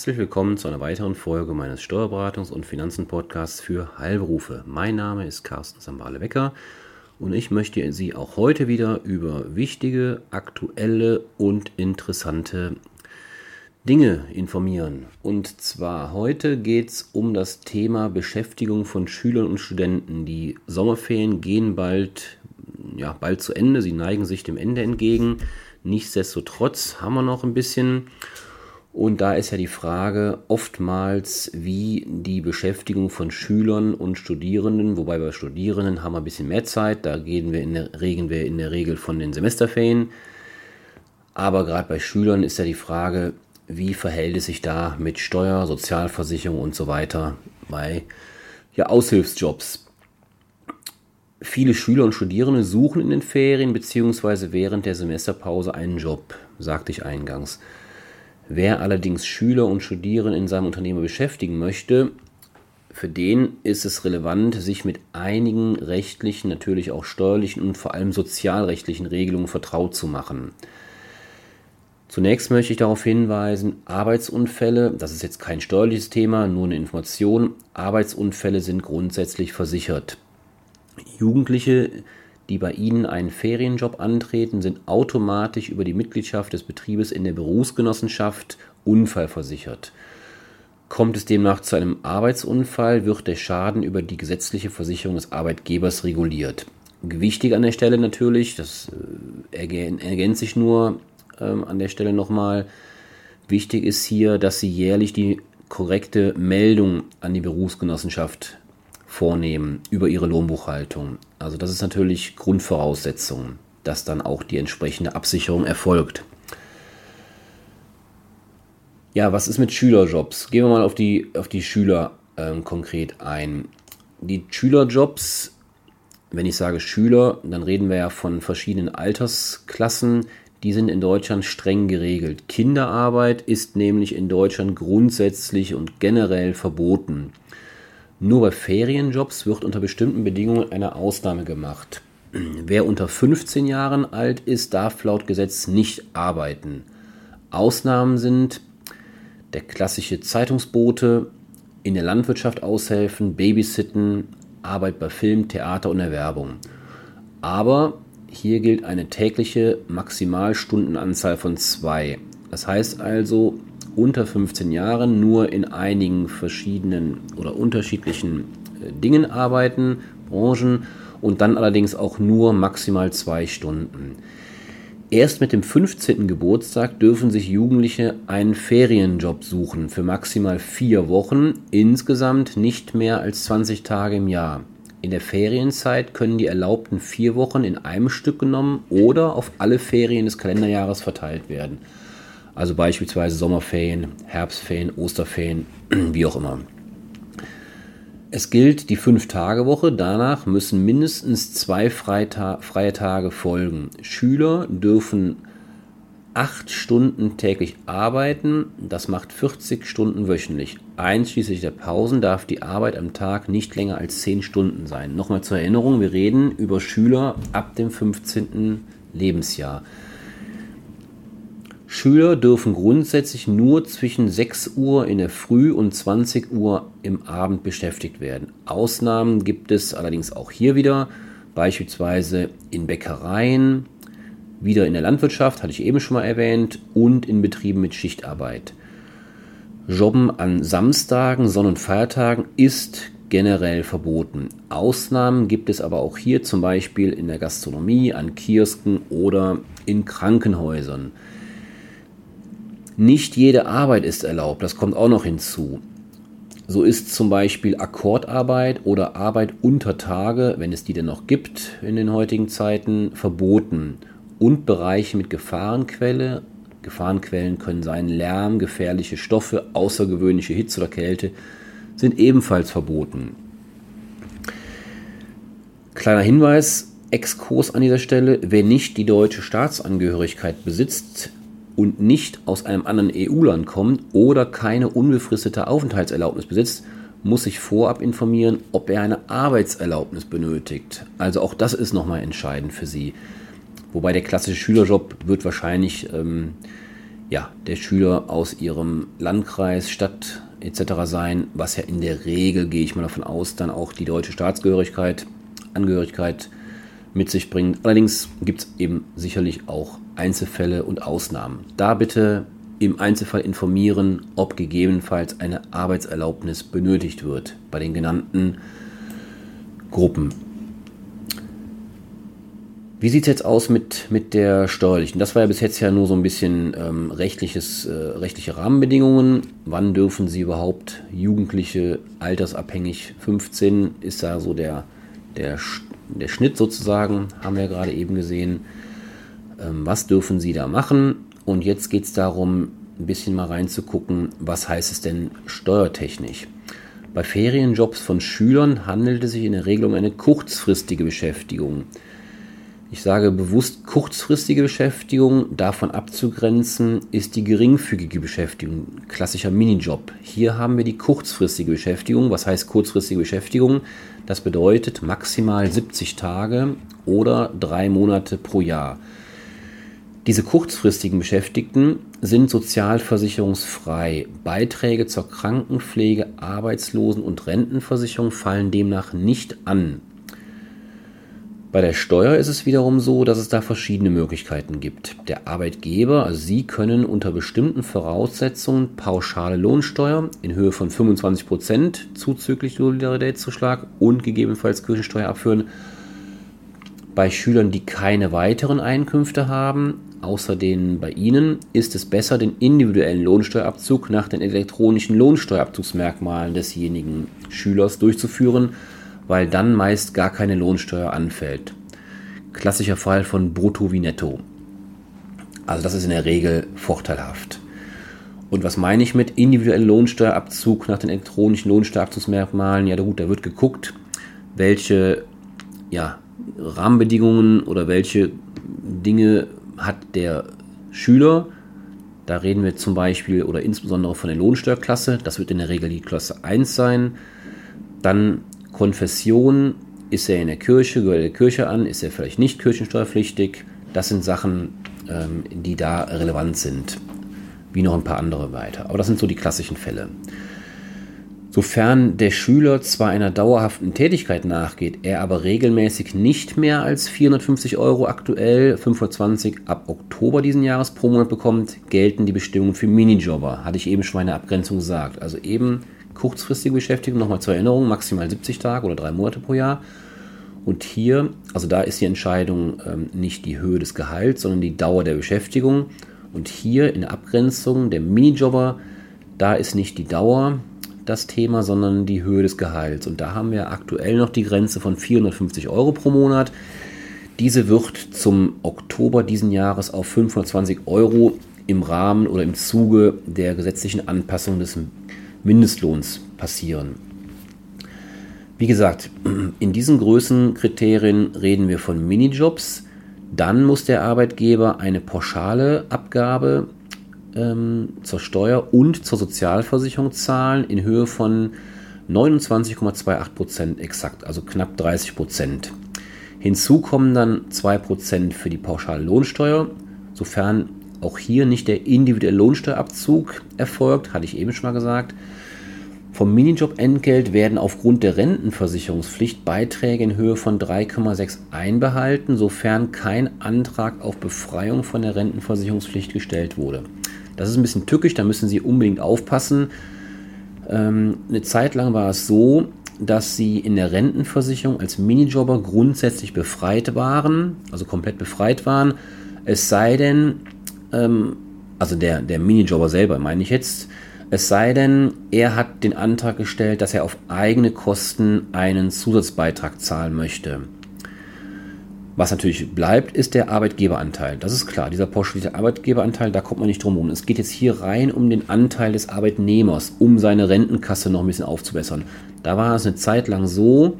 Herzlich willkommen zu einer weiteren Folge meines Steuerberatungs- und Finanzen-Podcasts für Heilberufe. Mein Name ist Carsten Sambale-Wecker und ich möchte Sie auch heute wieder über wichtige, aktuelle und interessante Dinge informieren. Und zwar heute geht es um das Thema Beschäftigung von Schülern und Studenten. Die Sommerferien gehen bald, ja, bald zu Ende, sie neigen sich dem Ende entgegen. Nichtsdestotrotz haben wir noch ein bisschen und da ist ja die Frage oftmals, wie die Beschäftigung von Schülern und Studierenden, wobei bei Studierenden haben wir ein bisschen mehr Zeit, da gehen wir in der, reden wir in der Regel von den Semesterferien. Aber gerade bei Schülern ist ja die Frage, wie verhält es sich da mit Steuer, Sozialversicherung und so weiter bei ja, Aushilfsjobs. Viele Schüler und Studierende suchen in den Ferien bzw. während der Semesterpause einen Job, sagte ich eingangs. Wer allerdings Schüler und Studierende in seinem Unternehmen beschäftigen möchte, für den ist es relevant, sich mit einigen rechtlichen, natürlich auch steuerlichen und vor allem sozialrechtlichen Regelungen vertraut zu machen. Zunächst möchte ich darauf hinweisen, Arbeitsunfälle, das ist jetzt kein steuerliches Thema, nur eine Information, Arbeitsunfälle sind grundsätzlich versichert. Jugendliche, die bei Ihnen einen Ferienjob antreten, sind automatisch über die Mitgliedschaft des Betriebes in der Berufsgenossenschaft unfallversichert. Kommt es demnach zu einem Arbeitsunfall, wird der Schaden über die gesetzliche Versicherung des Arbeitgebers reguliert. Wichtig an der Stelle natürlich, das äh, ergänzt sich nur ähm, an der Stelle nochmal, wichtig ist hier, dass Sie jährlich die korrekte Meldung an die Berufsgenossenschaft vornehmen über ihre Lohnbuchhaltung. Also das ist natürlich Grundvoraussetzung, dass dann auch die entsprechende Absicherung erfolgt. Ja, was ist mit Schülerjobs? Gehen wir mal auf die, auf die Schüler ähm, konkret ein. Die Schülerjobs, wenn ich sage Schüler, dann reden wir ja von verschiedenen Altersklassen. Die sind in Deutschland streng geregelt. Kinderarbeit ist nämlich in Deutschland grundsätzlich und generell verboten. Nur bei Ferienjobs wird unter bestimmten Bedingungen eine Ausnahme gemacht. Wer unter 15 Jahren alt ist, darf laut Gesetz nicht arbeiten. Ausnahmen sind der klassische Zeitungsbote, in der Landwirtschaft aushelfen, Babysitten, Arbeit bei Film, Theater und Erwerbung. Aber hier gilt eine tägliche Maximalstundenanzahl von zwei. Das heißt also, unter 15 Jahren nur in einigen verschiedenen oder unterschiedlichen äh, Dingen arbeiten, Branchen und dann allerdings auch nur maximal zwei Stunden. Erst mit dem 15. Geburtstag dürfen sich Jugendliche einen Ferienjob suchen für maximal vier Wochen, insgesamt nicht mehr als 20 Tage im Jahr. In der Ferienzeit können die erlaubten vier Wochen in einem Stück genommen oder auf alle Ferien des Kalenderjahres verteilt werden. Also beispielsweise Sommerferien, Herbstferien, Osterferien, wie auch immer. Es gilt die Fünf-Tage-Woche. Danach müssen mindestens zwei Freita freie Tage folgen. Schüler dürfen acht Stunden täglich arbeiten. Das macht 40 Stunden wöchentlich. Einschließlich der Pausen darf die Arbeit am Tag nicht länger als zehn Stunden sein. Nochmal zur Erinnerung, wir reden über Schüler ab dem 15. Lebensjahr. Schüler dürfen grundsätzlich nur zwischen 6 Uhr in der Früh und 20 Uhr im Abend beschäftigt werden. Ausnahmen gibt es allerdings auch hier wieder, beispielsweise in Bäckereien, wieder in der Landwirtschaft, hatte ich eben schon mal erwähnt, und in Betrieben mit Schichtarbeit. Jobben an Samstagen, Sonn- und Feiertagen ist generell verboten. Ausnahmen gibt es aber auch hier zum Beispiel in der Gastronomie, an Kiosken oder in Krankenhäusern. Nicht jede Arbeit ist erlaubt, das kommt auch noch hinzu. So ist zum Beispiel Akkordarbeit oder Arbeit unter Tage, wenn es die denn noch gibt in den heutigen Zeiten, verboten. Und Bereiche mit Gefahrenquelle, Gefahrenquellen können sein Lärm, gefährliche Stoffe, außergewöhnliche Hitze oder Kälte, sind ebenfalls verboten. Kleiner Hinweis, Exkurs an dieser Stelle, wer nicht die deutsche Staatsangehörigkeit besitzt, und nicht aus einem anderen EU-Land kommt oder keine unbefristete Aufenthaltserlaubnis besitzt, muss sich vorab informieren, ob er eine Arbeitserlaubnis benötigt. Also auch das ist nochmal entscheidend für Sie. Wobei der klassische Schülerjob wird wahrscheinlich ähm, ja, der Schüler aus ihrem Landkreis, Stadt etc. sein, was ja in der Regel, gehe ich mal davon aus, dann auch die deutsche Staatsgehörigkeit, Angehörigkeit mit sich bringt. Allerdings gibt es eben sicherlich auch Einzelfälle und Ausnahmen. Da bitte im Einzelfall informieren, ob gegebenenfalls eine Arbeitserlaubnis benötigt wird bei den genannten Gruppen. Wie sieht es jetzt aus mit, mit der steuerlichen? Das war ja bis jetzt ja nur so ein bisschen ähm, rechtliches, äh, rechtliche Rahmenbedingungen. Wann dürfen Sie überhaupt Jugendliche altersabhängig 15 ist da so der, der, der Schnitt sozusagen, haben wir gerade eben gesehen. Ähm, was dürfen Sie da machen? Und jetzt geht es darum, ein bisschen mal reinzugucken, was heißt es denn steuertechnisch? Bei Ferienjobs von Schülern handelt es sich in der Regel um eine kurzfristige Beschäftigung. Ich sage bewusst kurzfristige Beschäftigung, davon abzugrenzen ist die geringfügige Beschäftigung, klassischer Minijob. Hier haben wir die kurzfristige Beschäftigung. Was heißt kurzfristige Beschäftigung? Das bedeutet maximal 70 Tage oder drei Monate pro Jahr. Diese kurzfristigen Beschäftigten sind sozialversicherungsfrei. Beiträge zur Krankenpflege, Arbeitslosen- und Rentenversicherung fallen demnach nicht an. Bei der Steuer ist es wiederum so, dass es da verschiedene Möglichkeiten gibt. Der Arbeitgeber, also Sie können unter bestimmten Voraussetzungen pauschale Lohnsteuer in Höhe von 25% zuzüglich Solidaritätszuschlag und gegebenenfalls Kirchensteuer abführen. Bei Schülern, die keine weiteren Einkünfte haben, außer denen bei Ihnen, ist es besser, den individuellen Lohnsteuerabzug nach den elektronischen Lohnsteuerabzugsmerkmalen desjenigen Schülers durchzuführen weil dann meist gar keine Lohnsteuer anfällt. Klassischer Fall von Brutto wie Netto. Also das ist in der Regel vorteilhaft. Und was meine ich mit individuellem Lohnsteuerabzug nach den elektronischen Lohnsteuerabzugsmerkmalen? Ja, gut, da wird geguckt, welche ja, Rahmenbedingungen oder welche Dinge hat der Schüler. Da reden wir zum Beispiel oder insbesondere von der Lohnsteuerklasse. Das wird in der Regel die Klasse 1 sein. Dann Konfession, ist er in der Kirche, gehört er der Kirche an, ist er vielleicht nicht kirchensteuerpflichtig. Das sind Sachen, ähm, die da relevant sind, wie noch ein paar andere weiter. Aber das sind so die klassischen Fälle. Sofern der Schüler zwar einer dauerhaften Tätigkeit nachgeht, er aber regelmäßig nicht mehr als 450 Euro aktuell, 520 ab Oktober diesen Jahres pro Monat bekommt, gelten die Bestimmungen für Minijobber. Hatte ich eben schon meine Abgrenzung gesagt. Also eben kurzfristige Beschäftigung, nochmal zur Erinnerung, maximal 70 Tage oder drei Monate pro Jahr. Und hier, also da ist die Entscheidung ähm, nicht die Höhe des Gehalts, sondern die Dauer der Beschäftigung. Und hier in der Abgrenzung der Minijobber, da ist nicht die Dauer das Thema, sondern die Höhe des Gehalts. Und da haben wir aktuell noch die Grenze von 450 Euro pro Monat. Diese wird zum Oktober diesen Jahres auf 520 Euro im Rahmen oder im Zuge der gesetzlichen Anpassung des Mindestlohns passieren. Wie gesagt, in diesen Größenkriterien reden wir von Minijobs. Dann muss der Arbeitgeber eine pauschale Abgabe ähm, zur Steuer und zur Sozialversicherung zahlen in Höhe von 29,28 Prozent exakt, also knapp 30 Prozent. Hinzu kommen dann 2 Prozent für die pauschale Lohnsteuer, sofern auch hier nicht der individuelle Lohnsteuerabzug erfolgt, hatte ich eben schon mal gesagt. Vom Minijob-Entgelt werden aufgrund der Rentenversicherungspflicht Beiträge in Höhe von 3,6 einbehalten, sofern kein Antrag auf Befreiung von der Rentenversicherungspflicht gestellt wurde. Das ist ein bisschen tückisch, da müssen Sie unbedingt aufpassen. Ähm, eine Zeit lang war es so, dass Sie in der Rentenversicherung als Minijobber grundsätzlich befreit waren, also komplett befreit waren, es sei denn, ähm, also der, der Minijobber selber meine ich jetzt, es sei denn, er hat den Antrag gestellt, dass er auf eigene Kosten einen Zusatzbeitrag zahlen möchte. Was natürlich bleibt, ist der Arbeitgeberanteil. Das ist klar, dieser pauschalierte Arbeitgeberanteil, da kommt man nicht drum herum. Es geht jetzt hier rein um den Anteil des Arbeitnehmers, um seine Rentenkasse noch ein bisschen aufzubessern. Da war es eine Zeit lang so,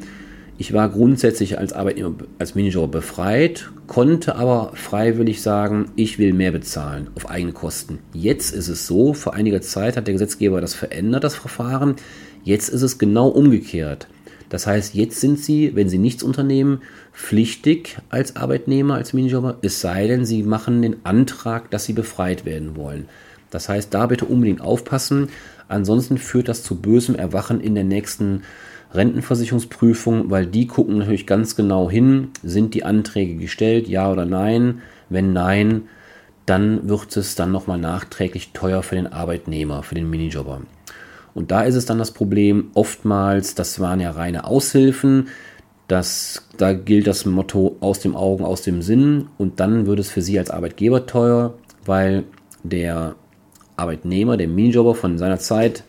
ich war grundsätzlich als Arbeitnehmer, als Minijob befreit, konnte aber freiwillig sagen, ich will mehr bezahlen auf eigene Kosten. Jetzt ist es so, vor einiger Zeit hat der Gesetzgeber das verändert, das Verfahren. Jetzt ist es genau umgekehrt. Das heißt, jetzt sind Sie, wenn Sie nichts unternehmen, pflichtig als Arbeitnehmer, als Minijobber, es sei denn, Sie machen den Antrag, dass Sie befreit werden wollen. Das heißt, da bitte unbedingt aufpassen. Ansonsten führt das zu bösem Erwachen in der nächsten Rentenversicherungsprüfung, weil die gucken natürlich ganz genau hin, sind die Anträge gestellt, ja oder nein. Wenn nein, dann wird es dann nochmal nachträglich teuer für den Arbeitnehmer, für den Minijobber. Und da ist es dann das Problem, oftmals, das waren ja reine Aushilfen, das, da gilt das Motto aus dem Augen, aus dem Sinn und dann wird es für Sie als Arbeitgeber teuer, weil der Arbeitnehmer, der Minijobber von seiner Zeit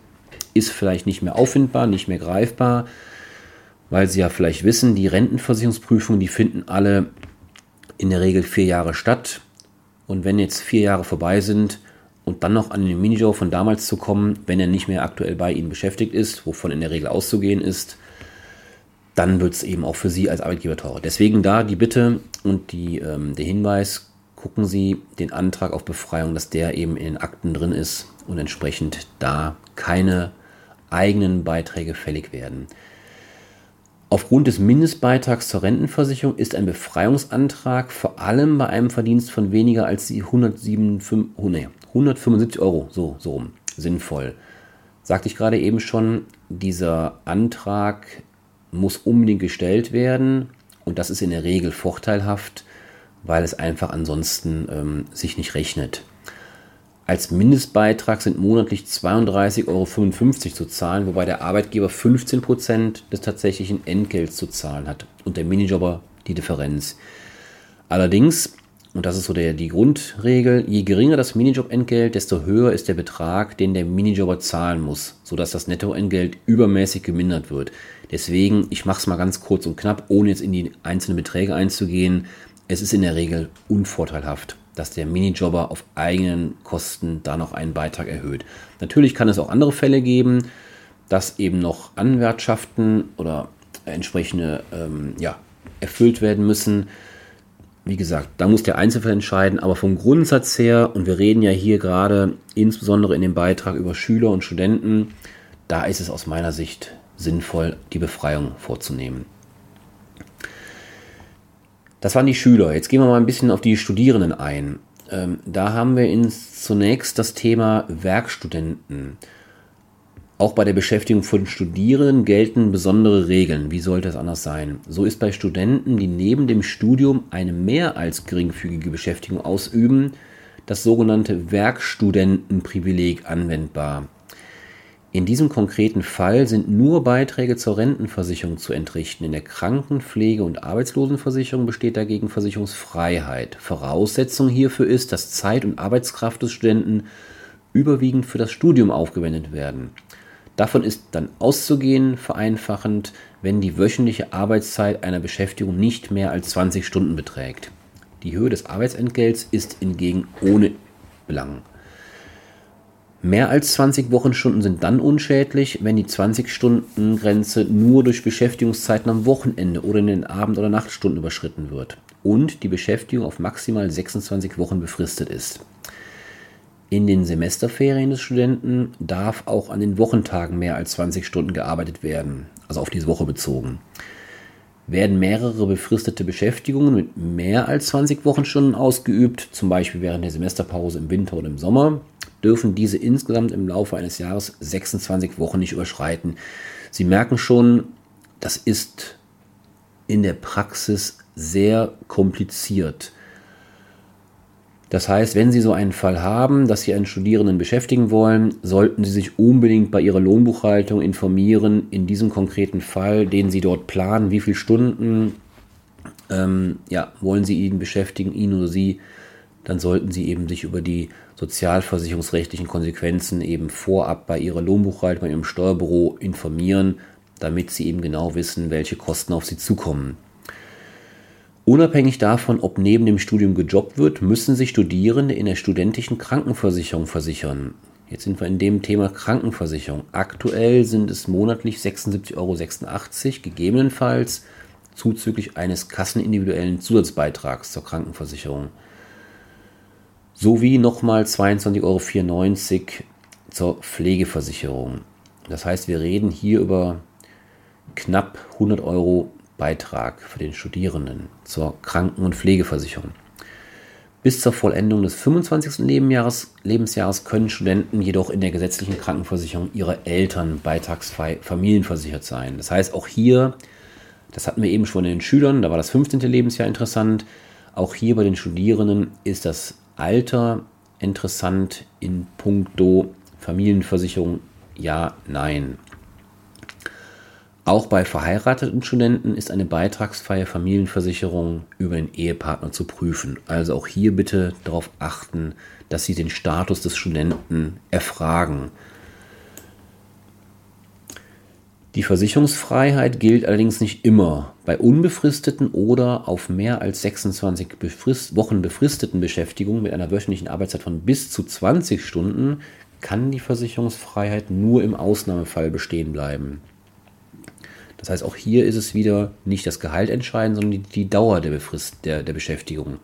ist vielleicht nicht mehr auffindbar, nicht mehr greifbar, weil Sie ja vielleicht wissen, die Rentenversicherungsprüfungen, die finden alle in der Regel vier Jahre statt. Und wenn jetzt vier Jahre vorbei sind und dann noch an den Minijobber von damals zu kommen, wenn er nicht mehr aktuell bei Ihnen beschäftigt ist, wovon in der Regel auszugehen ist, dann wird es eben auch für Sie als Arbeitgeber teurer. Deswegen da die Bitte und die, ähm, der Hinweis, gucken Sie den Antrag auf Befreiung, dass der eben in den Akten drin ist und entsprechend da keine eigenen Beiträge fällig werden. Aufgrund des Mindestbeitrags zur Rentenversicherung ist ein Befreiungsantrag vor allem bei einem Verdienst von weniger als 175, oh nee, 175 Euro so, so sinnvoll. Sagte ich gerade eben schon, dieser Antrag muss unbedingt gestellt werden und das ist in der Regel vorteilhaft, weil es einfach ansonsten ähm, sich nicht rechnet. Als Mindestbeitrag sind monatlich 32,55 Euro zu zahlen, wobei der Arbeitgeber 15% des tatsächlichen Entgelts zu zahlen hat und der Minijobber die Differenz. Allerdings, und das ist so der, die Grundregel, je geringer das Minijob-Entgelt, desto höher ist der Betrag, den der Minijobber zahlen muss, sodass das Nettoentgelt übermäßig gemindert wird. Deswegen, ich mache es mal ganz kurz und knapp, ohne jetzt in die einzelnen Beträge einzugehen. Es ist in der Regel unvorteilhaft dass der Minijobber auf eigenen Kosten da noch einen Beitrag erhöht. Natürlich kann es auch andere Fälle geben, dass eben noch Anwärtschaften oder entsprechende ähm, ja, erfüllt werden müssen. Wie gesagt, da muss der Einzelfall entscheiden, aber vom Grundsatz her, und wir reden ja hier gerade insbesondere in dem Beitrag über Schüler und Studenten, da ist es aus meiner Sicht sinnvoll, die Befreiung vorzunehmen. Das waren die Schüler. Jetzt gehen wir mal ein bisschen auf die Studierenden ein. Ähm, da haben wir ins, zunächst das Thema Werkstudenten. Auch bei der Beschäftigung von Studierenden gelten besondere Regeln. Wie sollte es anders sein? So ist bei Studenten, die neben dem Studium eine mehr als geringfügige Beschäftigung ausüben, das sogenannte Werkstudentenprivileg anwendbar. In diesem konkreten Fall sind nur Beiträge zur Rentenversicherung zu entrichten. In der Krankenpflege- und Arbeitslosenversicherung besteht dagegen Versicherungsfreiheit. Voraussetzung hierfür ist, dass Zeit und Arbeitskraft des Studenten überwiegend für das Studium aufgewendet werden. Davon ist dann auszugehen, vereinfachend, wenn die wöchentliche Arbeitszeit einer Beschäftigung nicht mehr als 20 Stunden beträgt. Die Höhe des Arbeitsentgelts ist hingegen ohne Belang. Mehr als 20 Wochenstunden sind dann unschädlich, wenn die 20-Stunden-Grenze nur durch Beschäftigungszeiten am Wochenende oder in den Abend- oder Nachtstunden überschritten wird und die Beschäftigung auf maximal 26 Wochen befristet ist. In den Semesterferien des Studenten darf auch an den Wochentagen mehr als 20 Stunden gearbeitet werden, also auf diese Woche bezogen. Werden mehrere befristete Beschäftigungen mit mehr als 20 Wochenstunden ausgeübt, zum Beispiel während der Semesterpause im Winter oder im Sommer, dürfen diese insgesamt im Laufe eines Jahres 26 Wochen nicht überschreiten. Sie merken schon, das ist in der Praxis sehr kompliziert. Das heißt, wenn Sie so einen Fall haben, dass Sie einen Studierenden beschäftigen wollen, sollten Sie sich unbedingt bei Ihrer Lohnbuchhaltung informieren, in diesem konkreten Fall, den Sie dort planen, wie viele Stunden ähm, ja, wollen Sie ihn beschäftigen, ihn oder sie, dann sollten Sie eben sich über die sozialversicherungsrechtlichen Konsequenzen eben vorab bei Ihrer Lohnbuchhaltung, bei Ihrem Steuerbüro informieren, damit Sie eben genau wissen, welche Kosten auf Sie zukommen. Unabhängig davon, ob neben dem Studium gejobbt wird, müssen sich Studierende in der studentischen Krankenversicherung versichern. Jetzt sind wir in dem Thema Krankenversicherung. Aktuell sind es monatlich 76,86 Euro, gegebenenfalls zuzüglich eines kassenindividuellen Zusatzbeitrags zur Krankenversicherung sowie nochmal 22,94 Euro zur Pflegeversicherung. Das heißt, wir reden hier über knapp 100 Euro Beitrag für den Studierenden zur Kranken- und Pflegeversicherung. Bis zur Vollendung des 25. Lebensjahres, können Studenten jedoch in der gesetzlichen Krankenversicherung ihrer Eltern beitragsfrei familienversichert sein. Das heißt, auch hier, das hatten wir eben schon in den Schülern, da war das 15. Lebensjahr interessant, auch hier bei den Studierenden ist das Alter interessant in puncto Familienversicherung ja, nein. Auch bei verheirateten Studenten ist eine beitragsfreie Familienversicherung über den Ehepartner zu prüfen. Also auch hier bitte darauf achten, dass Sie den Status des Studenten erfragen. Die Versicherungsfreiheit gilt allerdings nicht immer. Bei unbefristeten oder auf mehr als 26 Wochen befristeten Beschäftigungen mit einer wöchentlichen Arbeitszeit von bis zu 20 Stunden kann die Versicherungsfreiheit nur im Ausnahmefall bestehen bleiben. Das heißt, auch hier ist es wieder nicht das Gehalt entscheidend, sondern die, die Dauer der, Befrist, der, der Beschäftigung.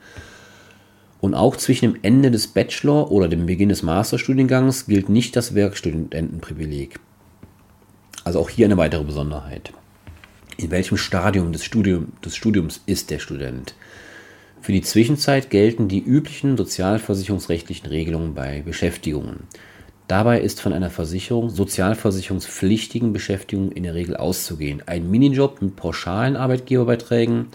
Und auch zwischen dem Ende des Bachelor- oder dem Beginn des Masterstudiengangs gilt nicht das Werkstudentenprivileg. Also auch hier eine weitere Besonderheit. In welchem Stadium des, Studium, des Studiums ist der Student? Für die Zwischenzeit gelten die üblichen sozialversicherungsrechtlichen Regelungen bei Beschäftigungen. Dabei ist von einer Versicherung, sozialversicherungspflichtigen Beschäftigung in der Regel auszugehen. Ein Minijob mit pauschalen Arbeitgeberbeiträgen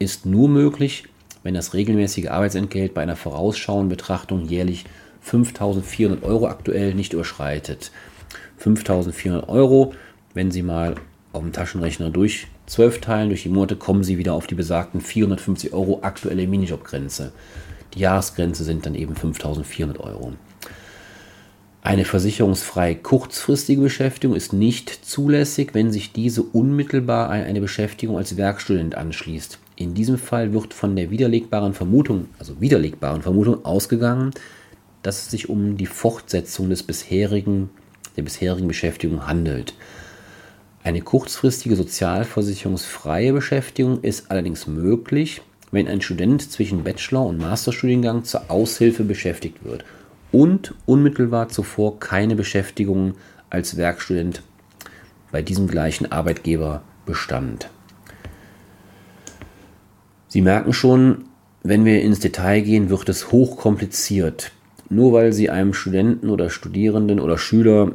ist nur möglich, wenn das regelmäßige Arbeitsentgelt bei einer vorausschauenden Betrachtung jährlich 5.400 Euro aktuell nicht überschreitet. 5.400 Euro, wenn Sie mal auf dem Taschenrechner durch 12 teilen, durch die Monate, kommen Sie wieder auf die besagten 450 Euro aktuelle Minijobgrenze. Die Jahresgrenze sind dann eben 5.400 Euro. Eine versicherungsfrei kurzfristige Beschäftigung ist nicht zulässig, wenn sich diese unmittelbar an eine Beschäftigung als Werkstudent anschließt. In diesem Fall wird von der widerlegbaren Vermutung, also widerlegbaren Vermutung ausgegangen, dass es sich um die Fortsetzung des bisherigen, der bisherigen Beschäftigung handelt. Eine kurzfristige sozialversicherungsfreie Beschäftigung ist allerdings möglich, wenn ein Student zwischen Bachelor- und Masterstudiengang zur Aushilfe beschäftigt wird und unmittelbar zuvor keine Beschäftigung als Werkstudent bei diesem gleichen Arbeitgeber bestand. Sie merken schon, wenn wir ins Detail gehen, wird es hochkompliziert. Nur weil Sie einem Studenten oder Studierenden oder Schüler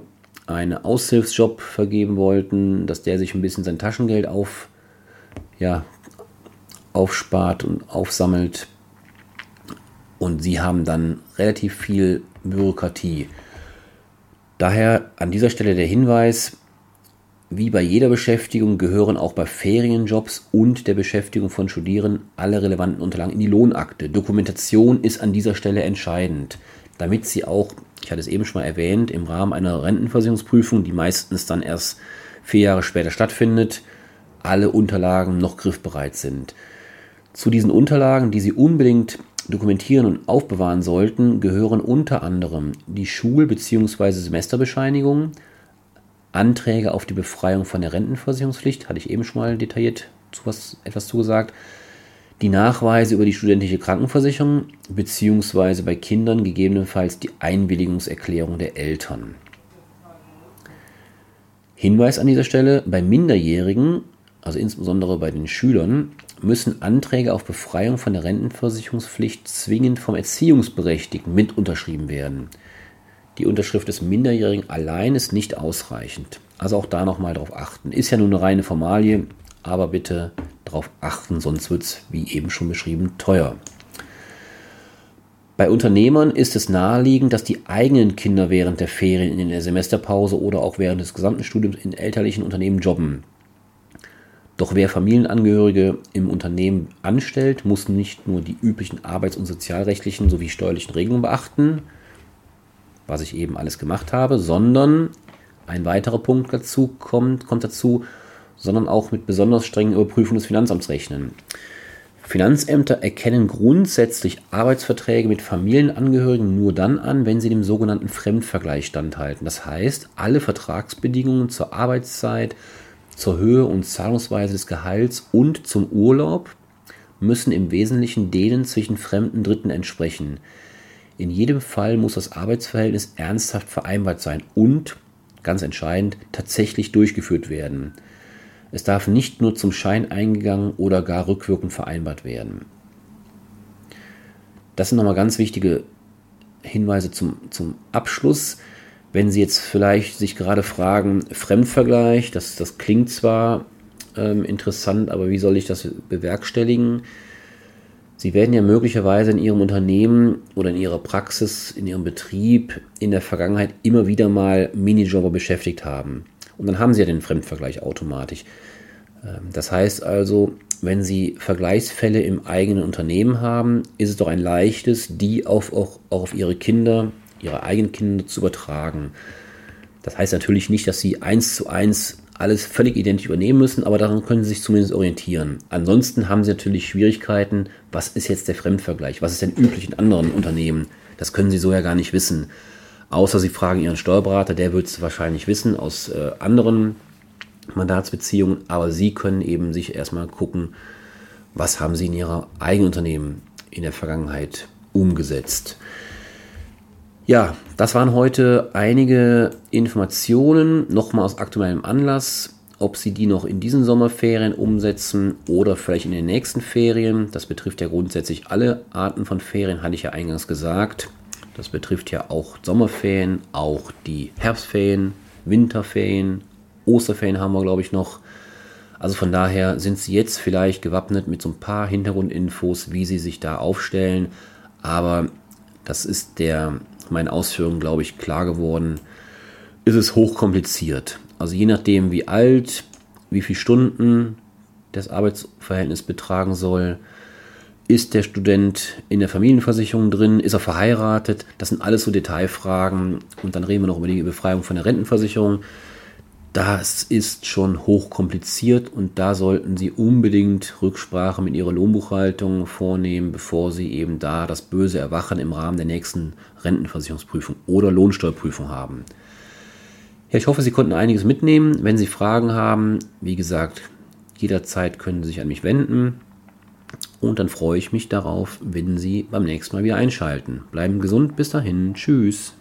einen Aushilfsjob vergeben wollten, dass der sich ein bisschen sein Taschengeld auf, ja, aufspart und aufsammelt, und sie haben dann relativ viel Bürokratie. Daher an dieser Stelle der Hinweis, wie bei jeder Beschäftigung gehören auch bei Ferienjobs und der Beschäftigung von Studierenden alle relevanten Unterlagen in die Lohnakte. Dokumentation ist an dieser Stelle entscheidend, damit sie auch, ich hatte es eben schon mal erwähnt, im Rahmen einer Rentenversicherungsprüfung, die meistens dann erst vier Jahre später stattfindet, alle Unterlagen noch griffbereit sind. Zu diesen Unterlagen, die Sie unbedingt dokumentieren und aufbewahren sollten, gehören unter anderem die Schul- bzw. Semesterbescheinigungen, Anträge auf die Befreiung von der Rentenversicherungspflicht, hatte ich eben schon mal detailliert zu was, etwas zugesagt, die Nachweise über die studentische Krankenversicherung bzw. bei Kindern gegebenenfalls die Einwilligungserklärung der Eltern. Hinweis an dieser Stelle, bei Minderjährigen, also insbesondere bei den Schülern, müssen Anträge auf Befreiung von der Rentenversicherungspflicht zwingend vom Erziehungsberechtigten mit unterschrieben werden. Die Unterschrift des Minderjährigen allein ist nicht ausreichend. Also auch da nochmal darauf achten. Ist ja nur eine reine Formalie, aber bitte darauf achten, sonst wird es, wie eben schon beschrieben, teuer. Bei Unternehmern ist es naheliegend, dass die eigenen Kinder während der Ferien in der Semesterpause oder auch während des gesamten Studiums in elterlichen Unternehmen jobben. Doch wer Familienangehörige im Unternehmen anstellt, muss nicht nur die üblichen arbeits- und sozialrechtlichen sowie steuerlichen Regelungen beachten, was ich eben alles gemacht habe, sondern ein weiterer Punkt dazu kommt, kommt dazu, sondern auch mit besonders strengen Überprüfungen des Finanzamts rechnen. Finanzämter erkennen grundsätzlich Arbeitsverträge mit Familienangehörigen nur dann an, wenn sie dem sogenannten Fremdvergleich standhalten. Das heißt, alle Vertragsbedingungen zur Arbeitszeit, zur Höhe und Zahlungsweise des Gehalts und zum Urlaub müssen im Wesentlichen denen zwischen fremden Dritten entsprechen. In jedem Fall muss das Arbeitsverhältnis ernsthaft vereinbart sein und, ganz entscheidend, tatsächlich durchgeführt werden. Es darf nicht nur zum Schein eingegangen oder gar rückwirkend vereinbart werden. Das sind nochmal ganz wichtige Hinweise zum, zum Abschluss. Wenn Sie jetzt vielleicht sich gerade fragen, Fremdvergleich, das, das klingt zwar ähm, interessant, aber wie soll ich das bewerkstelligen? Sie werden ja möglicherweise in Ihrem Unternehmen oder in Ihrer Praxis, in Ihrem Betrieb in der Vergangenheit immer wieder mal Minijobber beschäftigt haben. Und dann haben Sie ja den Fremdvergleich automatisch. Ähm, das heißt also, wenn Sie Vergleichsfälle im eigenen Unternehmen haben, ist es doch ein leichtes, die auf, auch, auch auf Ihre Kinder, Ihre eigenen Kinder zu übertragen. Das heißt natürlich nicht, dass Sie eins zu eins alles völlig identisch übernehmen müssen, aber daran können Sie sich zumindest orientieren. Ansonsten haben Sie natürlich Schwierigkeiten, was ist jetzt der Fremdvergleich, was ist denn üblich in anderen Unternehmen. Das können Sie so ja gar nicht wissen. Außer Sie fragen Ihren Steuerberater, der wird es wahrscheinlich wissen aus äh, anderen Mandatsbeziehungen, aber Sie können eben sich erstmal gucken, was haben Sie in Ihrer eigenen Unternehmen in der Vergangenheit umgesetzt. Ja, das waren heute einige Informationen, nochmal aus aktuellem Anlass. Ob Sie die noch in diesen Sommerferien umsetzen oder vielleicht in den nächsten Ferien, das betrifft ja grundsätzlich alle Arten von Ferien, hatte ich ja eingangs gesagt. Das betrifft ja auch Sommerferien, auch die Herbstferien, Winterferien, Osterferien haben wir, glaube ich, noch. Also von daher sind Sie jetzt vielleicht gewappnet mit so ein paar Hintergrundinfos, wie Sie sich da aufstellen. Aber das ist der meinen Ausführungen, glaube ich, klar geworden, ist es hochkompliziert. Also je nachdem, wie alt, wie viele Stunden das Arbeitsverhältnis betragen soll, ist der Student in der Familienversicherung drin, ist er verheiratet, das sind alles so Detailfragen und dann reden wir noch über die Befreiung von der Rentenversicherung. Das ist schon hochkompliziert und da sollten Sie unbedingt Rücksprache mit Ihrer Lohnbuchhaltung vornehmen, bevor Sie eben da das böse Erwachen im Rahmen der nächsten Rentenversicherungsprüfung oder Lohnsteuerprüfung haben. Ja, ich hoffe, Sie konnten einiges mitnehmen. Wenn Sie Fragen haben, wie gesagt, jederzeit können Sie sich an mich wenden. Und dann freue ich mich darauf, wenn Sie beim nächsten Mal wieder einschalten. Bleiben gesund, bis dahin, tschüss.